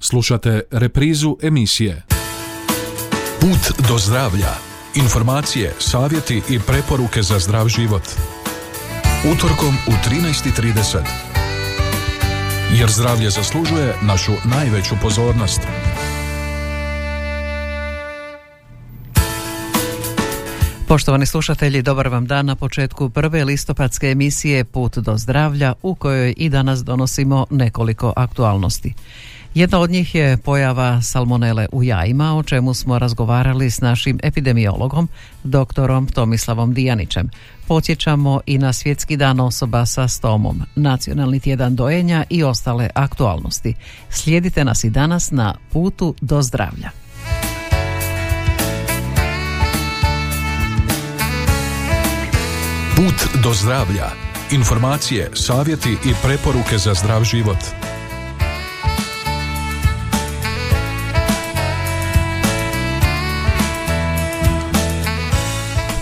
Slušate reprizu emisije Put do zdravlja. Informacije, savjeti i preporuke za zdrav život. Utorkom u 13.30. Jer zdravlje zaslužuje našu najveću pozornost. Poštovani slušatelji, dobar vam dan na početku prve listopadske emisije Put do zdravlja u kojoj i danas donosimo nekoliko aktualnosti. Jedna od njih je pojava salmonele u jajima, o čemu smo razgovarali s našim epidemiologom, doktorom Tomislavom Dijanićem. Podsjećamo i na svjetski dan osoba sa stomom, nacionalni tjedan dojenja i ostale aktualnosti. Slijedite nas i danas na putu do zdravlja. Put do zdravlja. Informacije, savjeti i preporuke za zdrav život.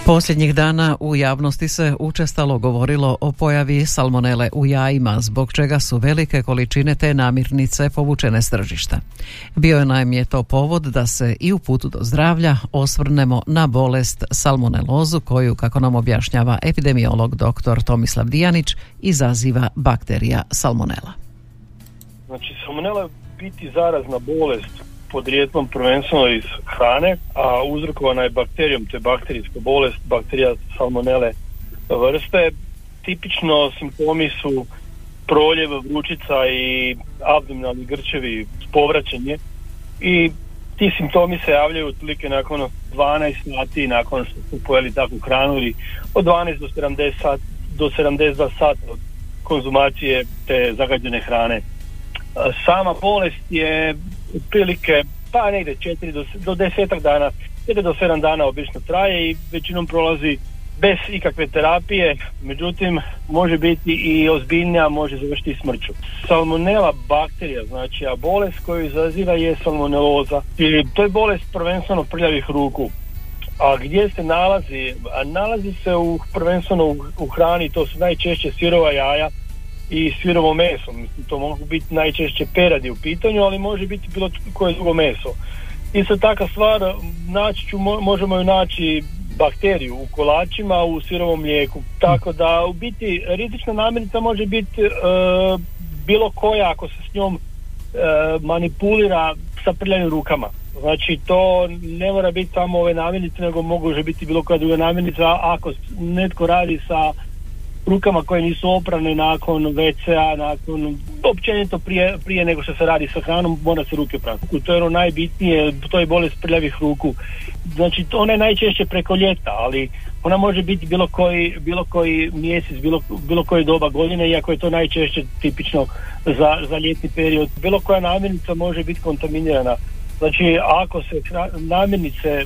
Posljednjih dana u javnosti se učestalo govorilo o pojavi salmonele u jajima, zbog čega su velike količine te namirnice povučene s tržišta. Bio je naime to povod da se i u putu do zdravlja osvrnemo na bolest salmonelozu koju, kako nam objašnjava epidemiolog dr. Tomislav Dijanić, izaziva bakterija salmonela. Znači, salmonela biti zarazna bolest podrijetlom prvenstveno iz hrane, a uzrokovana je bakterijom, to je bakterijska bolest, bakterija salmonele vrste. Tipično simptomi su proljev, vrućica i abdominalni grčevi, povraćanje i ti simptomi se javljaju otprilike nakon 12 sati nakon što su pojeli takvu hranu ili od 12 do 70 sat, do 72 sata od konzumacije te zagađene hrane. Sama bolest je otprilike pa negdje 4 do, do 10 dana, 4 do 7 dana obično traje i većinom prolazi bez ikakve terapije, međutim može biti i ozbiljnija, može završiti smrću. Salmonela bakterija, znači a bolest koju izaziva je salmoneloza. I to je bolest prvenstveno prljavih ruku. A gdje se nalazi? A nalazi se u, prvenstveno u, u hrani, to su najčešće sirova jaja, i sirovo meso. Mislim, to mogu biti najčešće peradi u pitanju, ali može biti bilo koje drugo meso. Isto taka stvar, naći ću, možemo ju naći bakteriju u kolačima, u sirovom mlijeku. Tako da u biti rizična namirnica može biti e, bilo koja ako se s njom e, manipulira sa prljavim rukama. Znači to ne mora biti samo ove namirnice, nego može biti bilo koja druga namirnica ako netko radi sa rukama koje nisu oprane nakon WC-a, nakon općenito prije, prije nego što se radi sa hranom, mora se ruke prati. To je ono najbitnije, to je bolest prljavih ruku. Znači, ona je najčešće preko ljeta, ali ona može biti bilo koji, bilo koji mjesec, bilo, bilo koje doba godine, iako je to najčešće tipično za, za ljetni period. Bilo koja namirnica može biti kontaminirana. Znači, ako se namirnice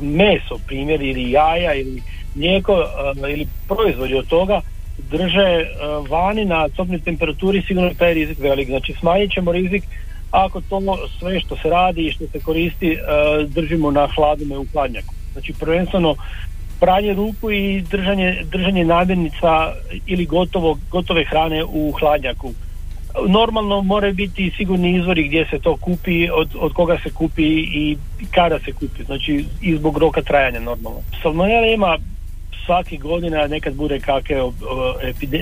meso, primjer, ili jaja, ili mlijeko, ili proizvodi od toga, drže e, vani na sobnoj temperaturi sigurno je taj rizik velik. Znači smanjit ćemo rizik ako to sve što se radi i što se koristi e, držimo na hladnome u hladnjaku. Znači prvenstveno pranje ruku i držanje, držanje namirnica ili gotovo, gotove hrane u hladnjaku. Normalno moraju biti sigurni izvori gdje se to kupi, od, od koga se kupi i kada se kupi, znači i zbog roka trajanja normalno. Salmonella ima svaki godina nekad bude kakve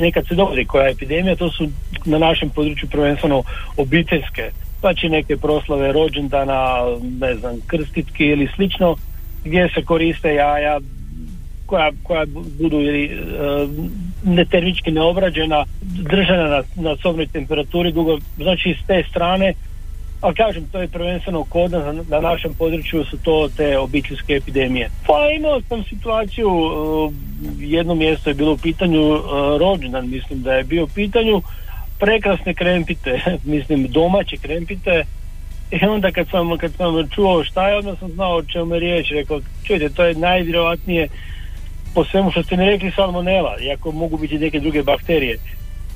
nekad se dogodi koja epidemija to su na našem području prvenstveno obiteljske. Znači neke proslave rođendana ne znam krstitke ili slično gdje se koriste jaja koja, koja budu ili e, netermički neobrađena držana na, na sobnoj temperaturi dugo znači s te strane a kažem, to je prvenstveno kod nas, na našem području su to te obiteljske epidemije. Pa imao sam situaciju, uh, jedno mjesto je bilo u pitanju uh, mislim da je bio u pitanju prekrasne krempite, mislim domaće krempite. I onda kad sam, kad sam čuo šta je, onda sam znao o čemu je riječ, rekao, čujte, to je najvjerojatnije po svemu što ste mi rekli salmonela, iako mogu biti neke druge bakterije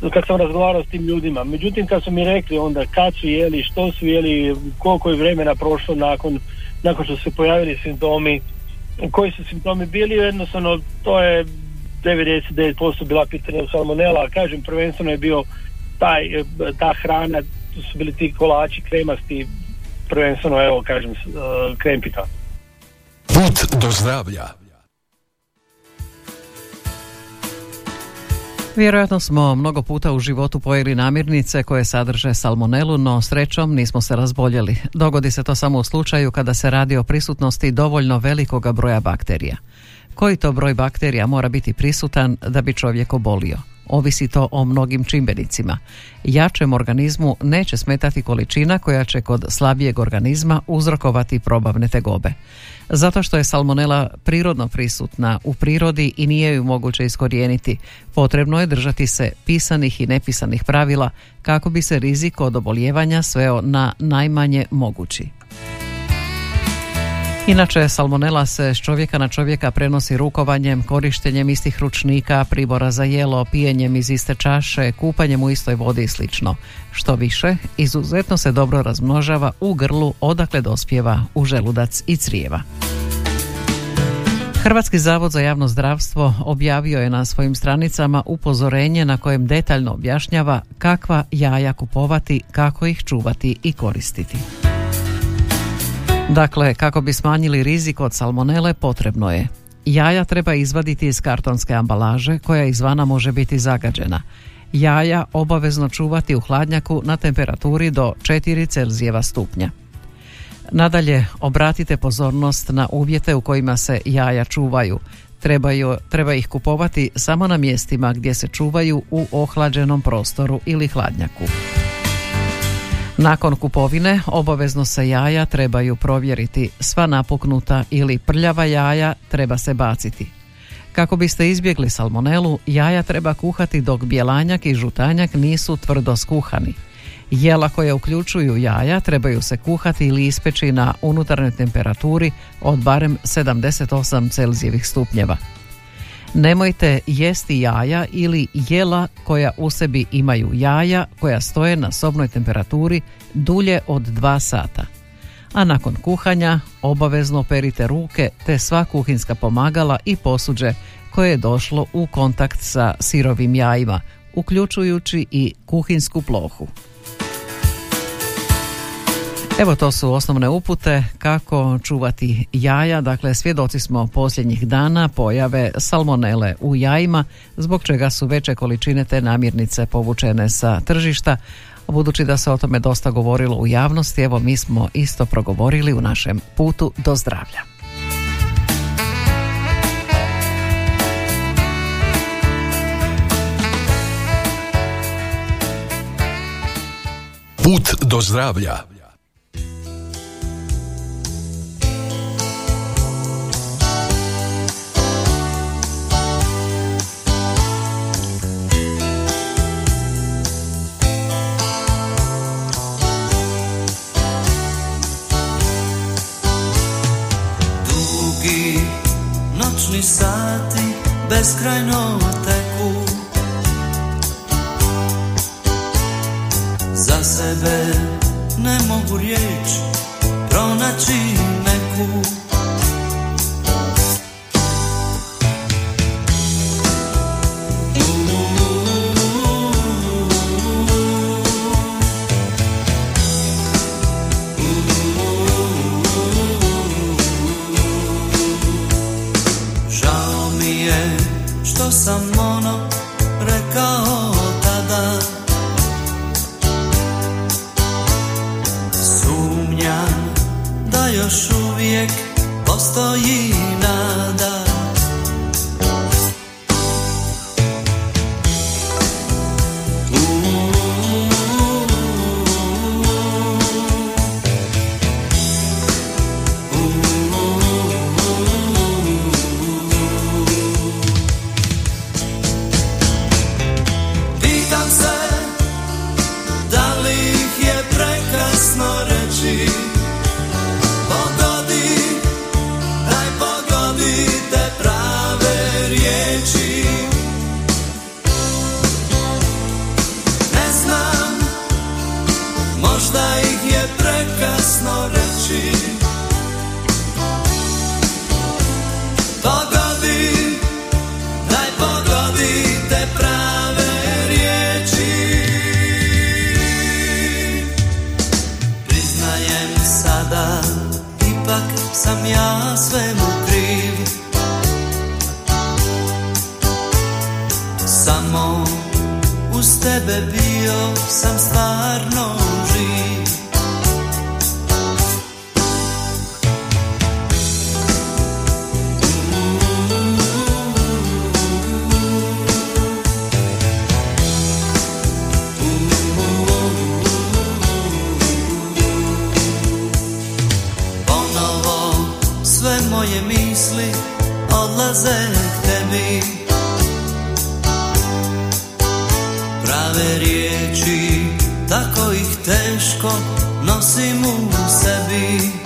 kad sam razgovarao s tim ljudima. Međutim, kad su mi rekli onda kad su jeli, što su jeli, koliko je vremena prošlo nakon, nakon što su se pojavili simptomi, koji su simptomi bili, jednostavno to je 99% bila pitanja salmonela, a kažem prvenstveno je bio taj, ta hrana su bili ti kolači kremasti, prvenstveno evo kažem uh, krempita. Put do zdravlja. Vjerojatno smo mnogo puta u životu pojeli namirnice koje sadrže salmonelu, no srećom nismo se razboljeli. Dogodi se to samo u slučaju kada se radi o prisutnosti dovoljno velikoga broja bakterija. Koji to broj bakterija mora biti prisutan da bi čovjek obolio? Ovisi to o mnogim čimbenicima. Jačem organizmu neće smetati količina koja će kod slabijeg organizma uzrokovati probavne tegobe. Zato što je salmonela prirodno prisutna u prirodi i nije ju moguće iskorijeniti, potrebno je držati se pisanih i nepisanih pravila kako bi se rizik od obolijevanja sveo na najmanje mogući. Inače, salmonela se s čovjeka na čovjeka prenosi rukovanjem, korištenjem istih ručnika, pribora za jelo, pijenjem iz iste čaše, kupanjem u istoj vodi i slično. Što više, izuzetno se dobro razmnožava u grlu odakle dospjeva u želudac i crijeva. Hrvatski zavod za javno zdravstvo objavio je na svojim stranicama upozorenje na kojem detaljno objašnjava kakva jaja kupovati, kako ih čuvati i koristiti. Dakle, kako bi smanjili rizik od salmonele potrebno je Jaja treba izvaditi iz kartonske ambalaže koja izvana može biti zagađena. Jaja obavezno čuvati u hladnjaku na temperaturi do 4 Celzijeva stupnja. Nadalje, obratite pozornost na uvjete u kojima se jaja čuvaju. Trebaju, treba ih kupovati samo na mjestima gdje se čuvaju u ohlađenom prostoru ili hladnjaku. Nakon kupovine obavezno se jaja trebaju provjeriti. Sva napuknuta ili prljava jaja treba se baciti. Kako biste izbjegli salmonelu, jaja treba kuhati dok bjelanjak i žutanjak nisu tvrdo skuhani. Jela koje uključuju jaja trebaju se kuhati ili ispeći na unutarnjoj temperaturi od barem 78 Celzijevih stupnjeva. Nemojte jesti jaja ili jela koja u sebi imaju jaja koja stoje na sobnoj temperaturi dulje od 2 sata. A nakon kuhanja obavezno perite ruke te sva kuhinska pomagala i posuđe koje je došlo u kontakt sa sirovim jajima, uključujući i kuhinsku plohu. Evo to su osnovne upute kako čuvati jaja. Dakle, svjedoci smo posljednjih dana pojave salmonele u jajima, zbog čega su veće količine te namirnice povučene sa tržišta. Budući da se o tome dosta govorilo u javnosti, evo mi smo isto progovorili u našem putu do zdravlja. Put do zdravlja beskrajno teku Za sebe ne mogu riječ pronaći noite. Sam stvarno živ. Moje misli odlaze k tebi Prave riječi, tako ih teško nosim u sebi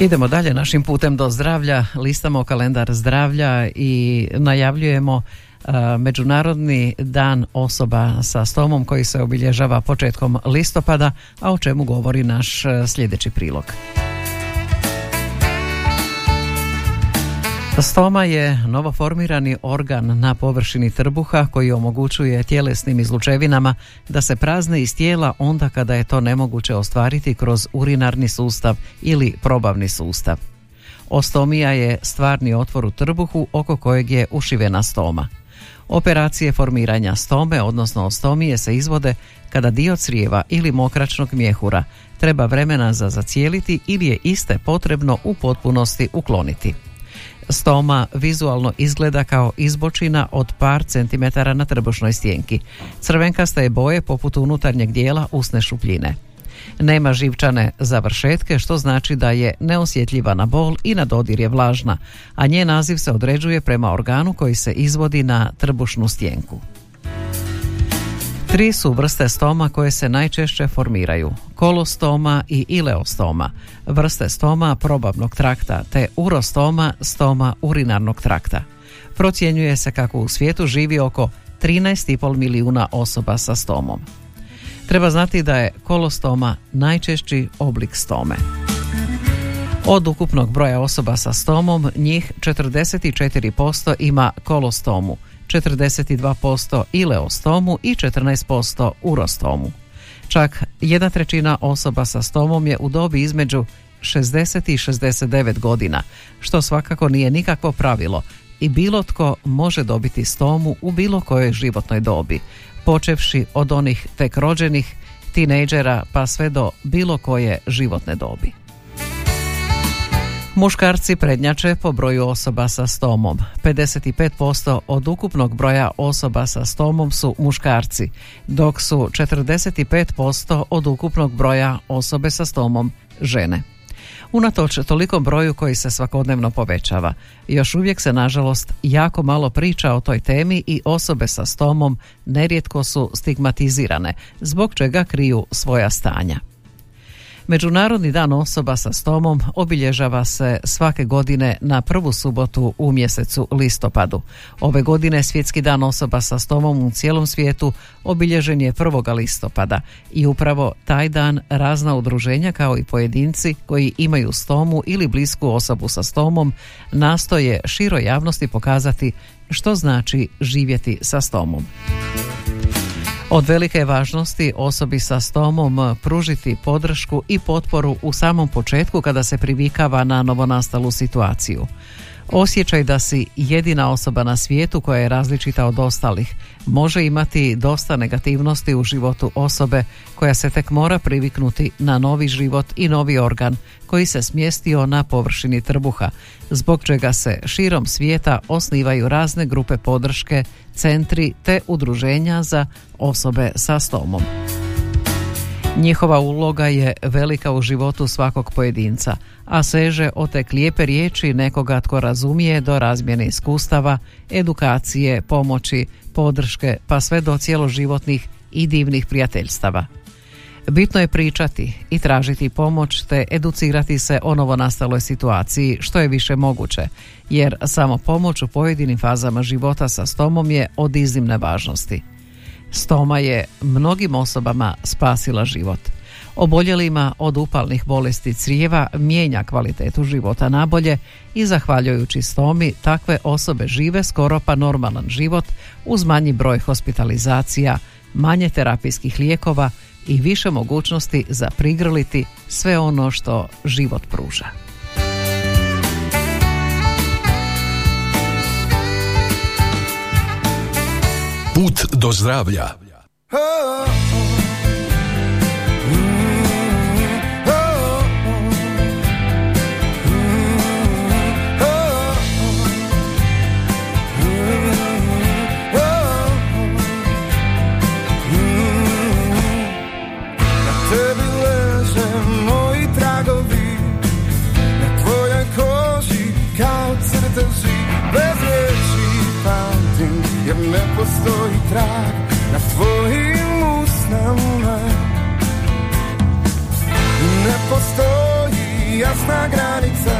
Idemo dalje našim putem do zdravlja, listamo kalendar zdravlja i najavljujemo Međunarodni dan osoba sa stomom koji se obilježava početkom listopada, a o čemu govori naš sljedeći prilog. Stoma je novoformirani organ na površini trbuha koji omogućuje tjelesnim izlučevinama da se prazne iz tijela onda kada je to nemoguće ostvariti kroz urinarni sustav ili probavni sustav. Ostomija je stvarni otvor u trbuhu oko kojeg je ušivena stoma. Operacije formiranja stome, odnosno ostomije, se izvode kada dio crijeva ili mokračnog mjehura treba vremena za zacijeliti ili je iste potrebno u potpunosti ukloniti. Stoma vizualno izgleda kao izbočina od par centimetara na trbušnoj stjenki. Crvenkaste je boje poput unutarnjeg dijela usne šupljine. Nema živčane završetke što znači da je neosjetljiva na bol i na dodir je vlažna, a njen naziv se određuje prema organu koji se izvodi na trbušnu stjenku. Tri su vrste stoma koje se najčešće formiraju. Kolostoma i ileostoma, vrste stoma probavnog trakta te urostoma, stoma urinarnog trakta. Procjenjuje se kako u svijetu živi oko 13,5 milijuna osoba sa stomom. Treba znati da je kolostoma najčešći oblik stome. Od ukupnog broja osoba sa stomom, njih 44% ima kolostomu – 42% ileostomu i 14% urostomu. Čak jedna trećina osoba sa stomom je u dobi između 60 i 69 godina, što svakako nije nikakvo pravilo i bilo tko može dobiti stomu u bilo kojoj životnoj dobi, počevši od onih tek rođenih, tinejdžera pa sve do bilo koje životne dobi. Muškarci prednjače po broju osoba sa stomom. 55% od ukupnog broja osoba sa stomom su muškarci, dok su 45% od ukupnog broja osobe sa stomom žene. Unatoč tolikom broju koji se svakodnevno povećava, još uvijek se nažalost jako malo priča o toj temi i osobe sa stomom nerijetko su stigmatizirane, zbog čega kriju svoja stanja. Međunarodni dan osoba sa stomom obilježava se svake godine na prvu subotu u mjesecu listopadu. Ove godine svjetski dan osoba sa stomom u cijelom svijetu obilježen je 1. listopada i upravo taj dan razna udruženja kao i pojedinci koji imaju stomu ili blisku osobu sa stomom nastoje široj javnosti pokazati što znači živjeti sa stomom. Od velike važnosti osobi sa stomom pružiti podršku i potporu u samom početku kada se privikava na novonastalu situaciju. Osjećaj da si jedina osoba na svijetu koja je različita od ostalih može imati dosta negativnosti u životu osobe koja se tek mora priviknuti na novi život i novi organ koji se smjestio na površini trbuha, zbog čega se širom svijeta osnivaju razne grupe podrške, centri te udruženja za osobe sa stomom. Njihova uloga je velika u životu svakog pojedinca, a seže od tek lijepe riječi nekoga tko razumije do razmjene iskustava, edukacije, pomoći, podrške, pa sve do cjeloživotnih i divnih prijateljstava. Bitno je pričati i tražiti pomoć te educirati se o novonastaloj situaciji što je više moguće, jer samo pomoć u pojedinim fazama života sa stomom je od iznimne važnosti. Stoma je mnogim osobama spasila život. Oboljelima od upalnih bolesti crijeva mijenja kvalitetu života nabolje i zahvaljujući stomi takve osobe žive skoro pa normalan život uz manji broj hospitalizacija, manje terapijskih lijekova i više mogućnosti za prigrliti sve ono što život pruža. Do zdravlja. Postoji trag na tvojim usnama. Ne postoji jasna granica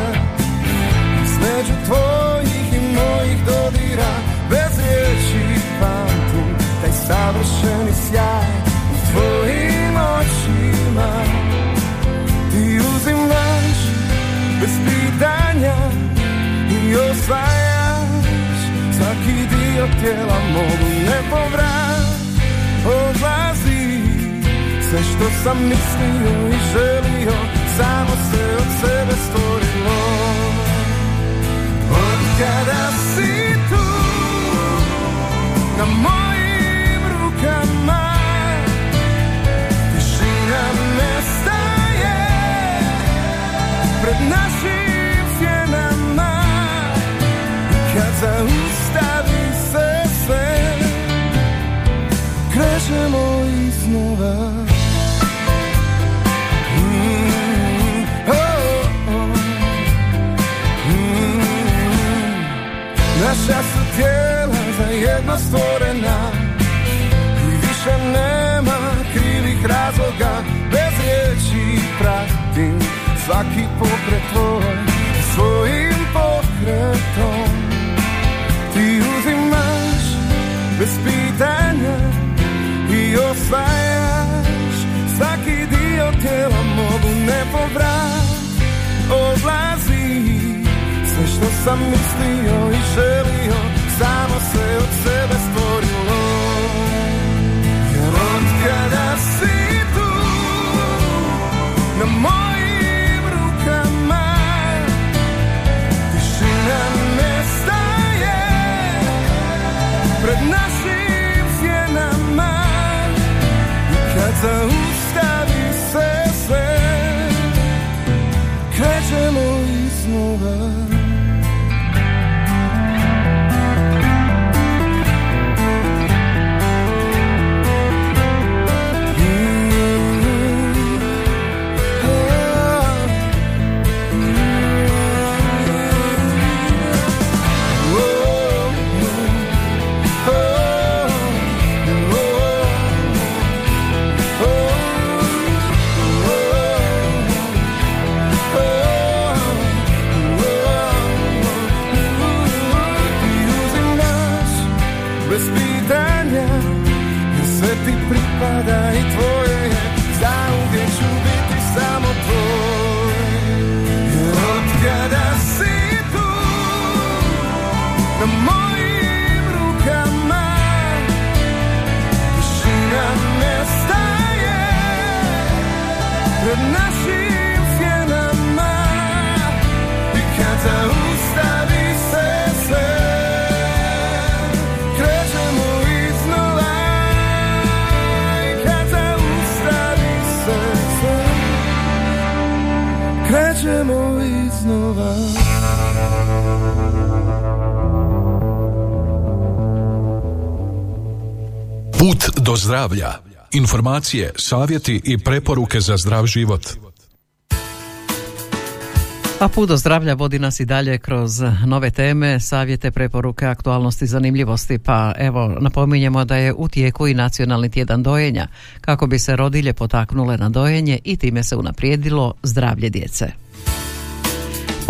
Između tvojih i mojih dodira. Bez riječi pamtim taj savršeni sjaj u tvojim očima. Ti uzimaš bez pitanja i osvajaš dio tijela mogu nepovrat odlazi Sve što sam mislio i želio Samo se od sebe stvorilo. Od kada si tu Na mojim rukama Tišina nestaje. Pred našim Tijela zajedno stvorena. I više nema krivih razloga. Bez riječi pratim svaki pokret tvoj Svojim pokretom. Ti uzimaš bez pitanja i osvajaš svaki dio tijela. Mogu nepovrat odlazi sve što sam mislio i želio samo se od sebe stvorilo. Jer od kada si tu na mojim rukama tišina nestaje. Pred našim zaustavi se sve Krećemo iznova Put do zdravlja. Informacije, savjeti i preporuke za zdrav život. A put do zdravlja vodi nas i dalje kroz nove teme, savjete, preporuke, aktualnosti, zanimljivosti. Pa evo, napominjemo da je u tijeku i nacionalni tjedan dojenja, kako bi se rodilje potaknule na dojenje i time se unaprijedilo zdravlje djece.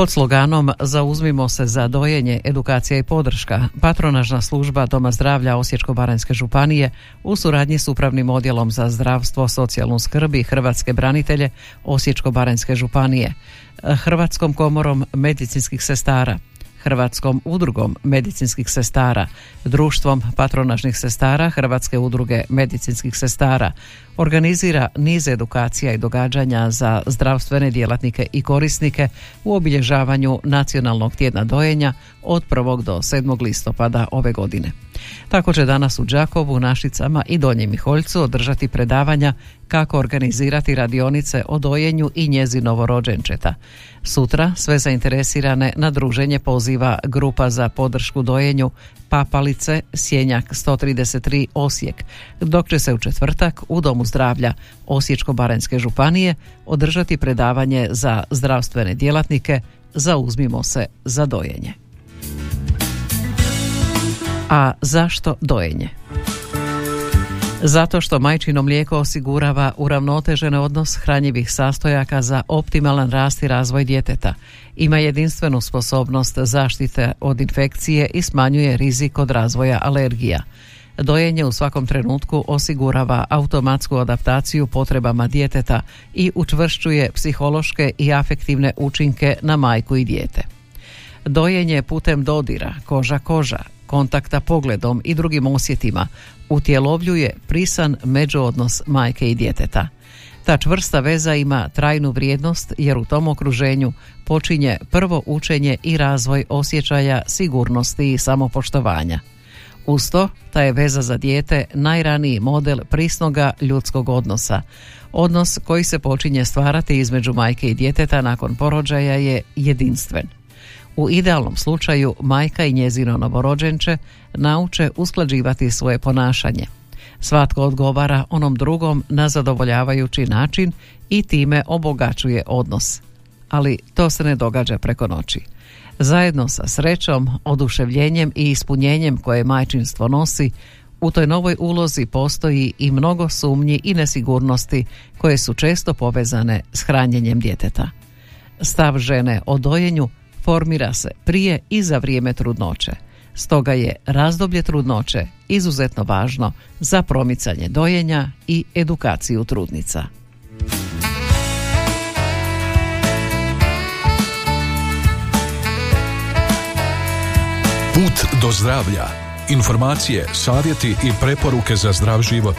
Pod sloganom Zauzmimo se za dojenje, edukacija i podrška, patronažna služba Doma zdravlja Osječko-Baranjske županije u suradnji s Upravnim odjelom za zdravstvo, socijalnu skrb i Hrvatske branitelje Osječko-Baranjske županije, Hrvatskom komorom medicinskih sestara, Hrvatskom udrugom medicinskih sestara, društvom patronažnih sestara Hrvatske udruge medicinskih sestara, organizira niz edukacija i događanja za zdravstvene djelatnike i korisnike u obilježavanju Nacionalnog tjedna dojenja od 1. do 7. listopada ove godine. Tako će danas u Đakovu, Našicama i Donjem Miholjcu održati predavanja kako organizirati radionice o dojenju i njezi novorođenčeta. Sutra sve zainteresirane na druženje poziva grupa za podršku dojenju Papalice Sjenjak 133 Osijek, dok će se u četvrtak u Domu zdravlja Osječko-Baranjske županije održati predavanje za zdravstvene djelatnike Zauzmimo se za dojenje. A zašto dojenje? Zato što majčino mlijeko osigurava uravnotežen odnos hranjivih sastojaka za optimalan rast i razvoj djeteta. Ima jedinstvenu sposobnost zaštite od infekcije i smanjuje rizik od razvoja alergija. Dojenje u svakom trenutku osigurava automatsku adaptaciju potrebama djeteta i učvršćuje psihološke i afektivne učinke na majku i dijete. Dojenje putem dodira, koža koža, kontakta pogledom i drugim osjetima utjelovljuje prisan međuodnos majke i djeteta. Ta čvrsta veza ima trajnu vrijednost jer u tom okruženju počinje prvo učenje i razvoj osjećaja sigurnosti i samopoštovanja. Uz to, ta je veza za dijete najraniji model prisnoga ljudskog odnosa. Odnos koji se počinje stvarati između majke i djeteta nakon porođaja je jedinstven. U idealnom slučaju majka i njezino novorođenče nauče usklađivati svoje ponašanje. Svatko odgovara onom drugom na zadovoljavajući način i time obogaćuje odnos. Ali to se ne događa preko noći. Zajedno sa srećom, oduševljenjem i ispunjenjem koje majčinstvo nosi, u toj novoj ulozi postoji i mnogo sumnji i nesigurnosti koje su često povezane s hranjenjem djeteta. Stav žene o dojenju formira se prije i za vrijeme trudnoće. Stoga je razdoblje trudnoće izuzetno važno za promicanje dojenja i edukaciju trudnica. Put do zdravlja. Informacije, savjeti i preporuke za zdrav život.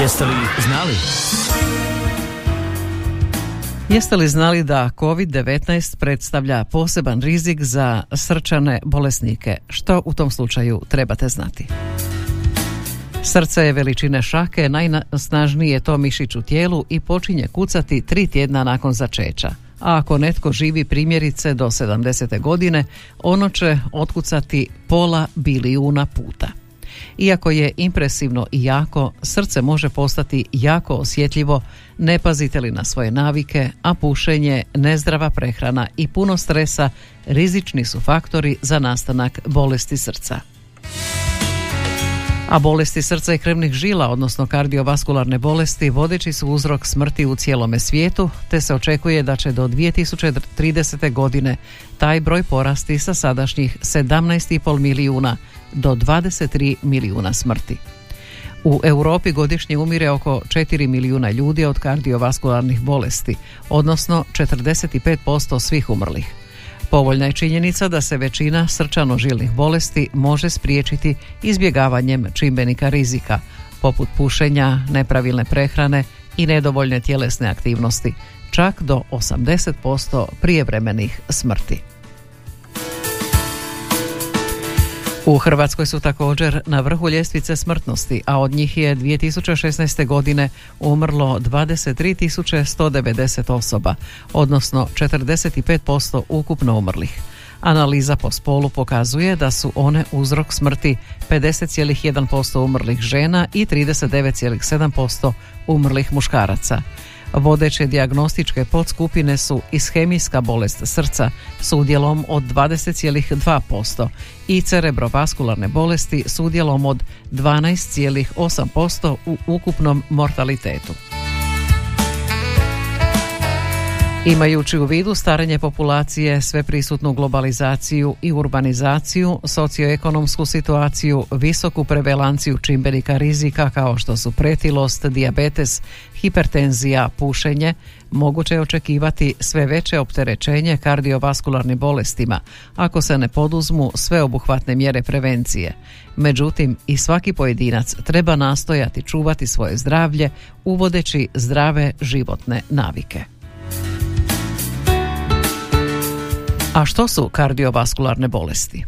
Jeste li znali? Jeste li znali da COVID-19 predstavlja poseban rizik za srčane bolesnike? Što u tom slučaju trebate znati? Srce je veličine šake, najsnažnije je to mišić u tijelu i počinje kucati tri tjedna nakon začeća. A ako netko živi primjerice do 70. godine, ono će otkucati pola bilijuna puta. Iako je impresivno i jako, srce može postati jako osjetljivo, ne pazite li na svoje navike, a pušenje, nezdrava prehrana i puno stresa rizični su faktori za nastanak bolesti srca a bolesti srca i krvnih žila, odnosno kardiovaskularne bolesti, vodeći su uzrok smrti u cijelome svijetu, te se očekuje da će do 2030. godine taj broj porasti sa sadašnjih 17,5 milijuna do 23 milijuna smrti. U Europi godišnje umire oko 4 milijuna ljudi od kardiovaskularnih bolesti, odnosno 45% svih umrlih. Povoljna je činjenica da se većina srčano-žilnih bolesti može spriječiti izbjegavanjem čimbenika rizika, poput pušenja, nepravilne prehrane i nedovoljne tjelesne aktivnosti, čak do 80% prijevremenih smrti. U Hrvatskoj su također na vrhu ljestvice smrtnosti, a od njih je 2016. godine umrlo 23.190 osoba, odnosno 45% ukupno umrlih. Analiza po spolu pokazuje da su one uzrok smrti 50,1% umrlih žena i 39,7% umrlih muškaraca. Vodeće dijagnostičke podskupine su ishemijska bolest srca s udjelom od 20,2% i cerebrovaskularne bolesti s udjelom od 12,8% u ukupnom mortalitetu. Imajući u vidu starenje populacije, sveprisutnu globalizaciju i urbanizaciju, socioekonomsku situaciju, visoku prevelanciju čimbenika rizika kao što su pretilost, dijabetes, hipertenzija, pušenje, moguće je očekivati sve veće opterećenje kardiovaskularnim bolestima ako se ne poduzmu sveobuhvatne mjere prevencije. Međutim, i svaki pojedinac treba nastojati čuvati svoje zdravlje uvodeći zdrave životne navike. A što su kardiovaskularne bolesti?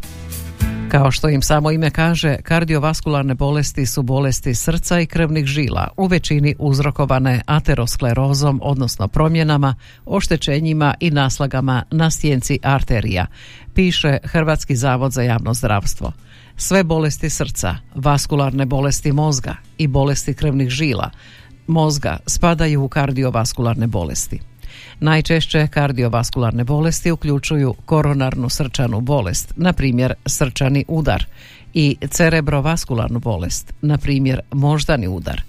Kao što im samo ime kaže, kardiovaskularne bolesti su bolesti srca i krvnih žila, u većini uzrokovane aterosklerozom, odnosno promjenama, oštećenjima i naslagama na stjenci arterija, piše Hrvatski zavod za javno zdravstvo. Sve bolesti srca, vaskularne bolesti mozga i bolesti krvnih žila mozga spadaju u kardiovaskularne bolesti. Najčešće kardiovaskularne bolesti uključuju koronarnu srčanu bolest, na primjer srčani udar, i cerebrovaskularnu bolest, na primjer moždani udar.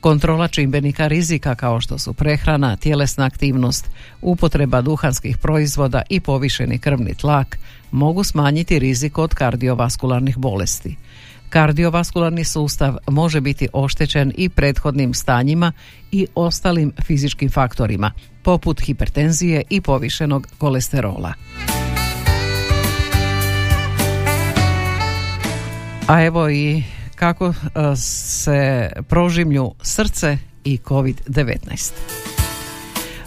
Kontrola čimbenika rizika kao što su prehrana, tjelesna aktivnost, upotreba duhanskih proizvoda i povišeni krvni tlak mogu smanjiti rizik od kardiovaskularnih bolesti. Kardiovaskularni sustav može biti oštećen i prethodnim stanjima i ostalim fizičkim faktorima, poput hipertenzije i povišenog kolesterola. A evo i kako e, se prožimlju srce i COVID-19.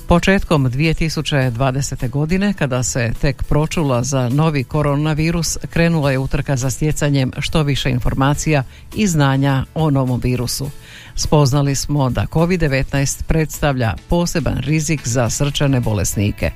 Početkom 2020. godine, kada se tek pročula za novi koronavirus, krenula je utrka za stjecanjem što više informacija i znanja o novom virusu. Spoznali smo da COVID-19 predstavlja poseban rizik za srčane bolesnike.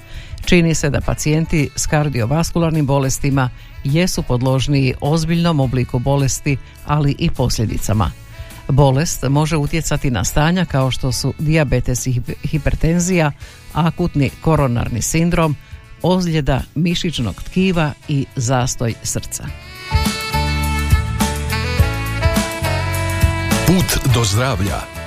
Čini se da pacijenti s kardiovaskularnim bolestima jesu podložniji ozbiljnom obliku bolesti, ali i posljedicama. Bolest može utjecati na stanja kao što su dijabetes i hipertenzija, akutni koronarni sindrom, ozljeda mišićnog tkiva i zastoj srca. Put do zdravlja.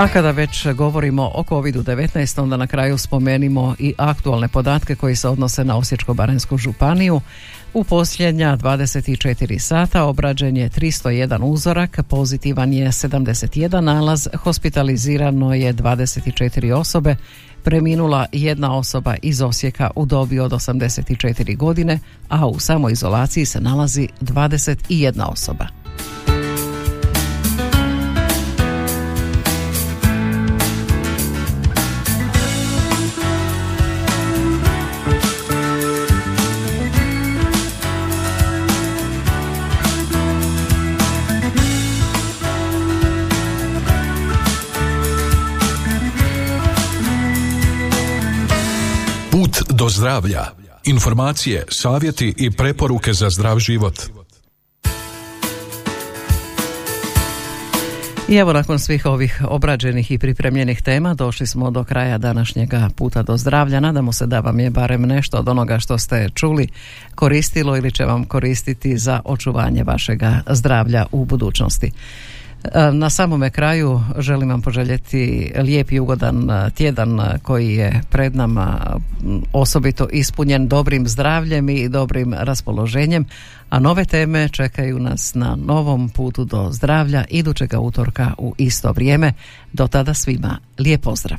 A kada već govorimo o COVID-19, onda na kraju spomenimo i aktualne podatke koji se odnose na Osječko-Baranjsku županiju. U posljednja 24 sata obrađen je 301 uzorak, pozitivan je 71 nalaz, hospitalizirano je 24 osobe, preminula jedna osoba iz Osijeka u dobi od 84 godine, a u samoizolaciji se nalazi 21 osoba. Do zdravlja. Informacije, savjeti i preporuke za zdrav život. I evo nakon svih ovih obrađenih i pripremljenih tema došli smo do kraja današnjega puta do zdravlja. Nadamo se da vam je barem nešto od onoga što ste čuli koristilo ili će vam koristiti za očuvanje vašega zdravlja u budućnosti. Na samome kraju želim vam poželjeti lijep i ugodan e, tjedan e, koji je pred nama osobito ispunjen dobrim zdravljem i dobrim raspoloženjem, a nove teme čekaju nas na novom putu do zdravlja idućega utorka u isto vrijeme. Do tada svima lijep pozdrav.